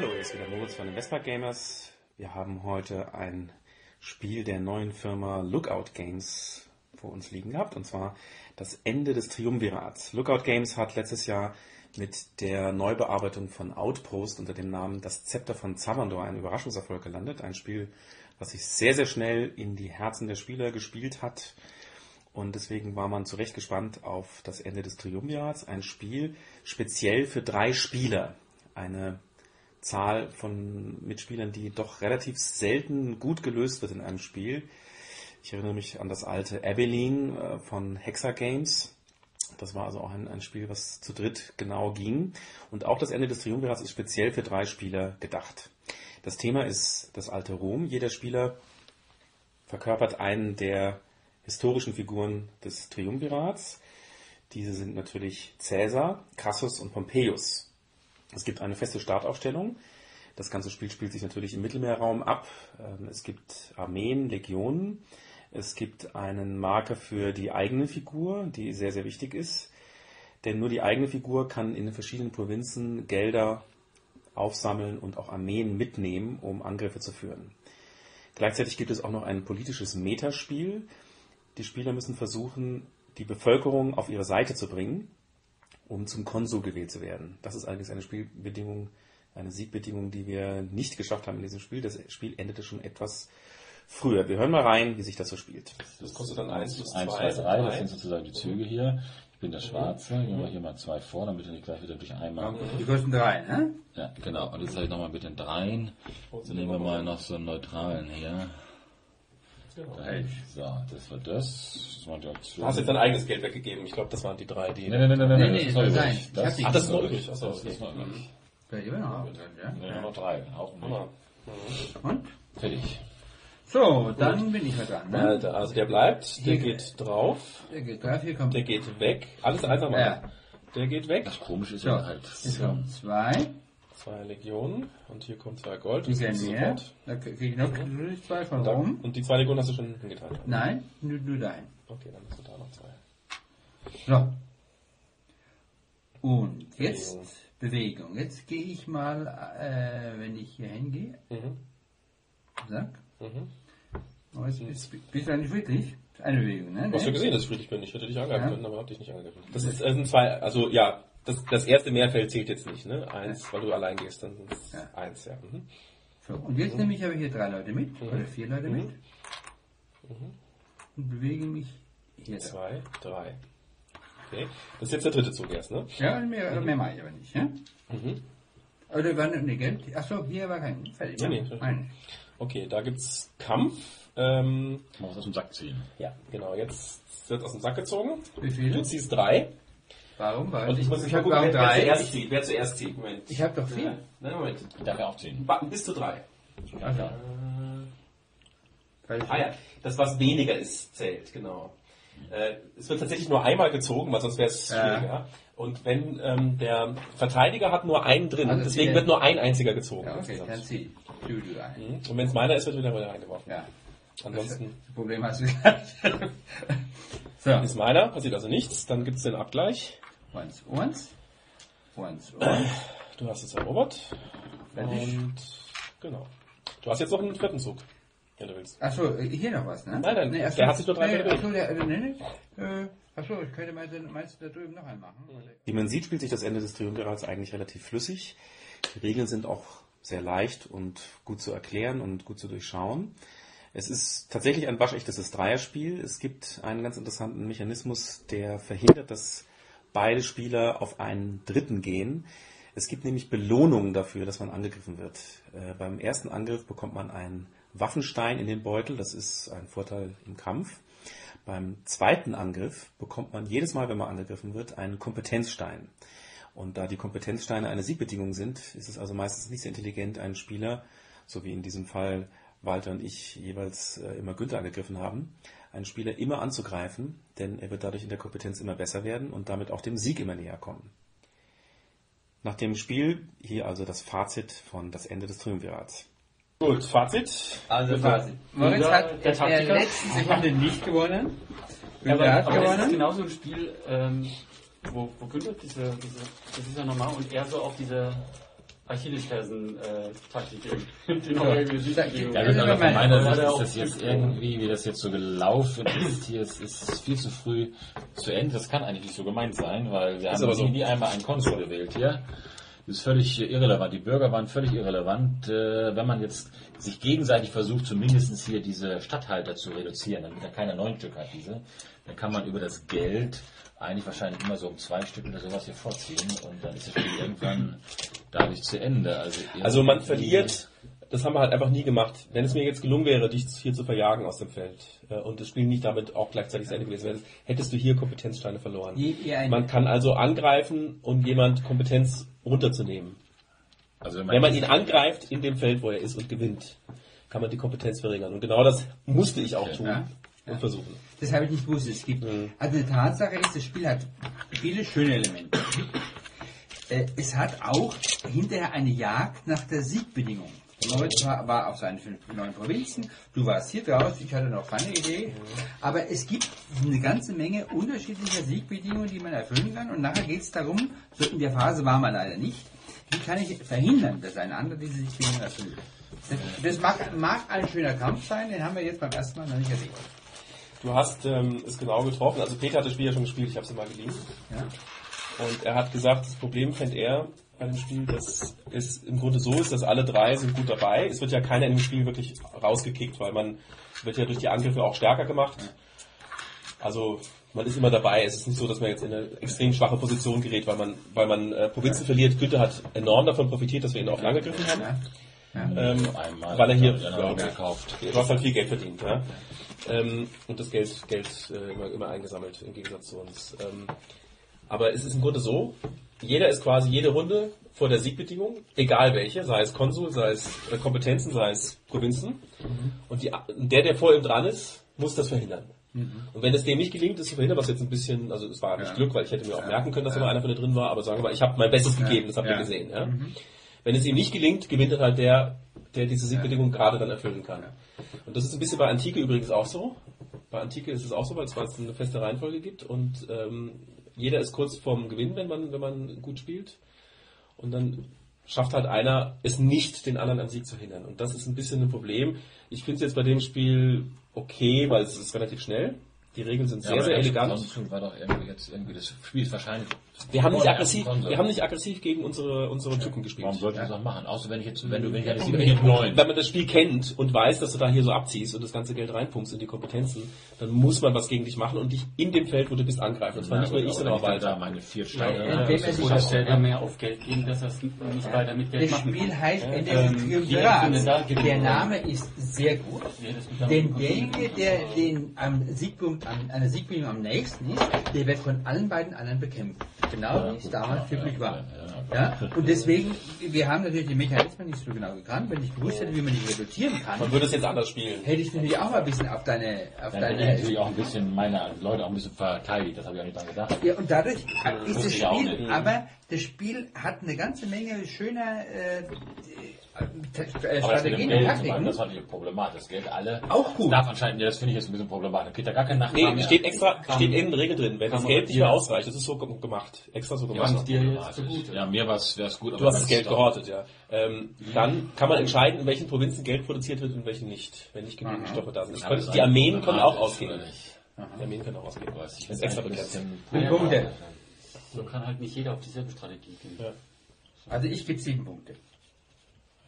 Hallo, hier ist wieder Moritz von den Vespa Gamers. Wir haben heute ein Spiel der neuen Firma Lookout Games vor uns liegen gehabt, und zwar das Ende des Triumvirats. Lookout Games hat letztes Jahr mit der Neubearbeitung von Outpost unter dem Namen Das Zepter von Zavandor einen Überraschungserfolg gelandet. Ein Spiel, was sich sehr, sehr schnell in die Herzen der Spieler gespielt hat. Und deswegen war man zu Recht gespannt auf das Ende des Triumvirats. Ein Spiel speziell für drei Spieler. Eine Zahl von Mitspielern, die doch relativ selten gut gelöst wird in einem Spiel. Ich erinnere mich an das alte Abilene äh, von Hexa Games. Das war also auch ein, ein, Spiel, was zu dritt genau ging. Und auch das Ende des Triumvirats ist speziell für drei Spieler gedacht. Das Thema ist das alte Rom. Jeder Spieler verkörpert einen der historischen Figuren des Triumvirats. Diese sind natürlich Caesar, Crassus und Pompeius. Es gibt eine feste Startaufstellung. Das ganze Spiel spielt sich natürlich im Mittelmeerraum ab. Ähm, es gibt Armeen, Legionen. Es gibt einen Marker für die eigene Figur, die sehr, sehr wichtig ist. Denn nur die eigene Figur kann in den verschiedenen Provinzen Gelder aufsammeln und auch Armeen mitnehmen, um Angriffe zu führen. Gleichzeitig gibt es auch noch ein politisches Metaspiel. Die Spieler müssen versuchen, die Bevölkerung auf ihre Seite zu bringen, um zum Konsul gewählt zu werden. Das ist allerdings eine Spielbedingung, eine Siegbedingung, die wir nicht geschafft haben in diesem Spiel. Das Spiel endete schon etwas früher. Wir hören mal rein, wie sich das so spielt. Das kostet dann 1 plus 1, 2, 3. Das sind sozusagen die Züge hier. Ich bin der Schwarze. Nehmen wir hier mal zwei vor, damit wir nicht gleich wieder durch einmal. Die kosten drei, ne? Ja, genau. Und jetzt habe ich nochmal mit den dreien. So nehmen wir mal noch so einen neutralen hier. So, das war das. Das war die Aktion. Du hast jetzt dein eigenes Geld weggegeben. Ich glaube, das waren die drei, die. Nein, nein, nein, nein, Nee, nee, das war das übrig. die- Ach, das ist noch übrig. Achso, Das ist noch übrig. Ja, immer noch. Ja. Nee, noch drei. Auch nicht. Hammer. Und? Fertig. So, dann bin ich halt dran, ne? Alter, also der bleibt, der Hier. geht drauf, Der geht drauf, hier kommt, der geht weg. Alles einfach mal. Ja. Der geht weg. Das komische ist ja halt. hier kommen zwei, Zwei Legionen und hier kommt zwei Gold. die Das wir. sofort. Da kriege ich noch natürlich zwei von oben. und die zwei Legionen hast du schon hingetan. Nein, nur, nur dein. Okay, dann hast du da noch zwei. So. Und jetzt Bewegung. Jetzt gehe ich mal, äh, wenn ich hier hingehe, Mhm. zack. Mhm. Oh, jetzt bist, bist du eigentlich friedlich? Eine Bewegung, ne? Hast du gesehen, dass ich friedlich bin? Ich hätte dich angreifen Ja. können, aber hab dich nicht angegriffen. Das ist, äh, sind zwei, also ja, das, das erste Mehrfeld zählt jetzt nicht, ne? Eins, weil du allein gehst, dann sind es Ja. eins, ja. Mhm. So, und jetzt nehme ich aber hier drei Leute mit, oder vier Leute mit. Und bewege mich hier. Zwei, drei. Okay. Das ist jetzt der dritte Zug erst, ne? Ja, mehr, mehr mache ich aber nicht, ja? Mhm. Oder war ne Geld? Achso, hier war kein. Fertig. Nee, ja? nee, Ein. Okay, da gibt's Kampf. Ähm, was aus dem Sack ziehen. ja, genau, jetzt wird aus dem Sack gezogen. Wie Du viele? ziehst drei. Warum? Weil Und ich muss ich mal habe gucken, wer, zuerst zieht. Wer zuerst zieht. Moment. Ich habe doch Ja. vier. Nein, Moment. Ich darf ja auch ziehen. Bis zu drei. Ich- Ah ja, das was weniger ist, zählt, genau. Äh, es wird tatsächlich nur einmal gezogen, weil sonst wäre es Ja. schwieriger. Und wenn ähm, der Verteidiger hat nur einen drin, Also deswegen wird nur ein einziger gezogen. Ja, okay, dann zieh. Du, du ein. Und wenn es meiner ist, wird wieder wieder reingeworfen. Ja. Ansonsten Das Problem hast du gehabt. so, ist meiner, passiert also nichts, dann gibt es den Abgleich. Once, once. Once, once. Du hast es erobert. Fertig. Und genau. Du hast jetzt noch einen vierten Zug, wenn du willst. Achso, hier noch was, ne? Nein, nein, nee, achso, der hat sich nur drei nee, achso, der, äh, nee, nee. Äh, achso, ich könnte meinst du da drüben noch einen machen? Wie man sieht, spielt sich das Ende des Triumvirats eigentlich relativ flüssig. Die Regeln sind auch sehr leicht und gut zu erklären und gut zu durchschauen. Es ist tatsächlich ein waschechtes Dreierspiel. Es gibt einen ganz interessanten Mechanismus, der verhindert, dass beide Spieler auf einen Dritten gehen. Es gibt nämlich Belohnungen dafür, dass man angegriffen wird. Äh, beim ersten Angriff bekommt man einen Waffenstein in den Beutel. Das ist ein Vorteil im Kampf. Beim zweiten Angriff bekommt man jedes Mal, wenn man angegriffen wird, einen Kompetenzstein. Und da die Kompetenzsteine eine Siegbedingung sind, ist es also meistens nicht sehr intelligent, einen Spieler, so wie in diesem Fall Walter und ich jeweils äh, immer Günther angegriffen haben, einen Spieler immer anzugreifen, denn er wird dadurch in der Kompetenz immer besser werden und damit auch dem Sieg immer näher kommen. Nach dem Spiel hier also das Fazit von das Ende des Triumvirats. Gut, Fazit. Also, Fazit. Moritz hat der in der Taktiker. letzten Sekunde nicht gewonnen. Ja, Günther hat aber, aber das ist gewonnen. genauso ein Spiel, ähm, wo, wo Günther diese, diese, das ist ja normal und er so auf diese Achillesfersen-Taktik die neue Musikbewegung. Ja, gut, aber aber von meiner Sicht ist das jetzt irgendwie, wie das jetzt so gelaufen ist, hier es ist viel zu früh zu Ende. Das kann eigentlich nicht so gemeint sein, weil wir Ist haben so. nie einmal einen Konsul gewählt hier. Das ist völlig irrelevant. Die Bürger waren völlig irrelevant. Äh, wenn man jetzt sich gegenseitig versucht, zumindest hier diese Stadthalter zu reduzieren, damit er keine neun Stück hat, diese, dann kann man über das Geld eigentlich wahrscheinlich immer so um zwei Stück oder sowas hier vorziehen und dann ist das Spiel irgendwann dadurch zu Ende. Also, Also man verliert, das haben wir halt einfach nie gemacht. Wenn es mir jetzt gelungen wäre, dich hier zu verjagen aus dem Feld äh, und das Spiel nicht damit auch gleichzeitig zu Ende gewesen wäre, hättest du hier Kompetenzsteine verloren. Man kann also angreifen, um jemand Kompetenz runterzunehmen. Also Wenn man ihn angreift in dem Feld, wo er ist und gewinnt, kann man die Kompetenz verringern. Und genau das musste ich auch tun Ja. und versuchen. das habe ich nicht gewusst. Es gibt, Mhm. also eine Tatsache ist, das Spiel hat viele schöne Elemente. Äh, es hat auch hinterher eine Jagd nach der Siegbedingung. Lloyd war, war auf seinen fünf neuen Provinzen, du warst hier draußen, ich hatte noch keine Idee. Aber es gibt eine ganze Menge unterschiedlicher Siegbedingungen, die man erfüllen kann. Und nachher geht es darum, so in der Phase war man leider nicht, wie kann ich verhindern, dass ein anderer diese Siegbedingungen erfüllt. Das, das mag, mag ein schöner Kampf sein, den haben wir jetzt beim ersten Mal noch nicht erlebt. Du hast ähm, es genau getroffen. Also Peter hat das Spiel ja schon gespielt, ich habe es mal geliehen. Ja? Und er hat gesagt, das Problem fände er bei dem Spiel, dass es im Grunde so ist, dass alle drei sind gut dabei. Es wird ja keiner in dem Spiel wirklich rausgekickt, weil man wird ja durch die Angriffe auch stärker gemacht. Also man ist immer dabei. Es ist nicht so, dass man jetzt in eine extrem schwache Position gerät, weil man, weil man äh, Provinzen verliert. Günther hat enorm davon profitiert, dass wir ihn auf lange gegriffen haben. Ja? Ähm, einmal weil er hier ja, auch gekauft. Du hast halt viel Geld verdient, ja. Ähm, und das Geld, Geld äh, immer, immer eingesammelt im Gegensatz zu uns. Ähm, aber es ist im Grunde so, jeder ist quasi jede Runde vor der Siegbedingung, egal welche, sei es Konsul, sei es äh, Kompetenzen, sei es Provinzen. Und die, der, der vor ihm dran ist, muss das verhindern. Und wenn es dem nicht gelingt, das zu verhindern, was jetzt ein bisschen, also es war nicht Ja. Glück, weil ich hätte mir auch merken können, dass immer einer von denen drin war, aber sagen wir mal, ich habe mein Bestes gegeben, das habt ihr Ja. gesehen. Ja? Wenn es ihm nicht gelingt, gewinnt dann halt der, der diese Siegbedingung gerade dann erfüllen kann. Und das ist ein bisschen bei Antike übrigens auch so. Bei Antike ist es auch so, weil es eine feste Reihenfolge gibt und ähm, jeder ist kurz vorm Gewinn, wenn man, wenn man gut spielt. Und dann schafft halt einer, es nicht den anderen am Sieg zu hindern. Und das ist ein bisschen ein Problem. Ich finde es jetzt bei dem Spiel okay, weil es ist relativ schnell. Die Regeln sind sehr, sehr elegant. War doch irgendwie jetzt irgendwie das Spiel ist wahrscheinlich. Wir haben nicht aggressiv, wir haben nicht aggressiv gegen unsere, unsere Typen gespielt. Warum sollte ich das auch machen? Außer wenn ich jetzt, wenn du, wenn ich eine Wenn 7 9. man das Spiel kennt und weiß, dass du da hier so abziehst und das ganze Geld reinpumpst in die Kompetenzen, dann muss man was gegen dich machen und dich in dem Feld, wo du bist, angreifen. Und zwar nicht nur ich, sondern auch Da weiter. meine vier Ja, Steine. ja, wenn man sich Oder das- stellt er mehr auf Geld geben, dass es nicht weiter mit Geld Das Spiel heißt Ende Ähm, des wie Triumvirats. findet da Gewinn? Der Name ist sehr gut, Ja, das denn derjenige, der den am Siegpunkt, an einer Siegbedingung am nächsten ist, der wird von allen beiden anderen bekämpft. Genau wie es damals typisch war. Ja? Und deswegen, wir haben natürlich die Mechanismen nicht so genau gekannt. Wenn ich gewusst hätte, wie man die reduzieren kann, Man würde es jetzt anders spielen. hätte ich natürlich auch mal ein bisschen auf deine, auf Dann hätte ich deine natürlich auch ein bisschen meine Leute auch ein bisschen verteidigt. Das habe ich auch nicht dran gedacht. Ja, und dadurch ist das Spiel, aber das Spiel hat eine ganze Menge schöner äh, äh, Aber das mit dem Strategien und Geld, Taktiken. das war natürlich problematisch. Das Geld alle. Auch gut. Das darf anscheinend, ja, das finde ich jetzt ein bisschen problematisch. Geht da gar keine Nacht Nee, steht extra, steht in den Regeln drin. Wenn das Geld nicht mehr hier- ausreicht, das ist so ge- gemacht. Extra so gemacht. Und dir jetzt zugute. Ja, mir wäre es gut. Du hast das Geld gehortet, ja. Ähm, dann kann man entscheiden, in welchen Provinzen Geld produziert wird und in welchen nicht, wenn nicht genügend Stoffe da sind. Das die Armeen können auch ausgehen. Die Armeen können auch ausgehen. Ich Das ist extra begrenzt. Punkte. So kann halt nicht jeder auf dieselbe Strategie gehen. Ja. Also ich gebe sieben Punkte.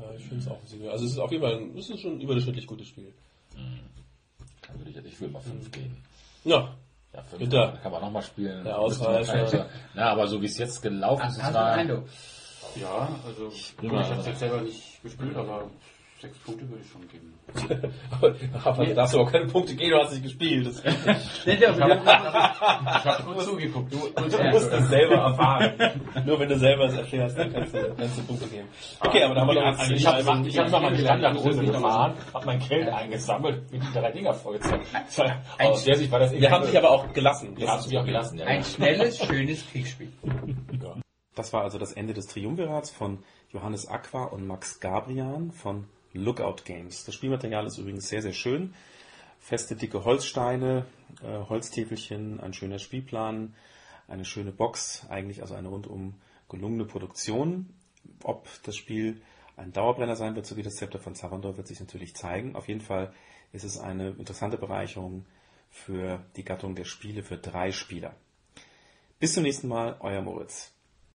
Ja, ich finde es auch. ein- Also es ist auf jeden Fall, ein- es ist schon ein überdurchschnittlich gutes Spiel. Dann würde ich, ich würde mal fünf gehen. Ja, Ja, fünf. Bitte. Kann man nochmal spielen. Der Ausreißer. Na, aber so wie es jetzt gelaufen ist, Hast du war. Ja, also ich Prima. habe es jetzt selber nicht gespielt, aber sechs Punkte würde ich schon geben. aber, da darfst du auch keine Punkte gehen, du hast nicht gespielt. Das, Nee, Ich habe gut zugeguckt. Du, du musst das selber erfahren. Nur wenn du selber es erfährst, dann kannst du, kannst du Punkte geben. Okay, aber da haben wir noch Also ich habe ich hab nochmal die Standardrunde gefahren, habe mein Geld eingesammelt, mit die drei Dinger vollgezogen. Aus der Sicht war das Wir haben dich aber auch gelassen. Wir haben es mich auch gelassen. Ein schnelles, schönes Kriegsspiel. Das war also das Ende des Triumvirats von Johannes Aqua und Max Gabrian von Lookout Games. Das Spielmaterial ist übrigens sehr, sehr schön. Feste, dicke Holzsteine, äh, Holztäfelchen, ein schöner Spielplan, eine schöne Box, eigentlich also eine rundum gelungene Produktion. Ob das Spiel ein Dauerbrenner sein wird, so wie das Zepter von Zavandor, wird sich natürlich zeigen. Auf jeden Fall ist es eine interessante Bereicherung für die Gattung der Spiele für drei Spieler. Bis zum nächsten Mal, euer Moritz.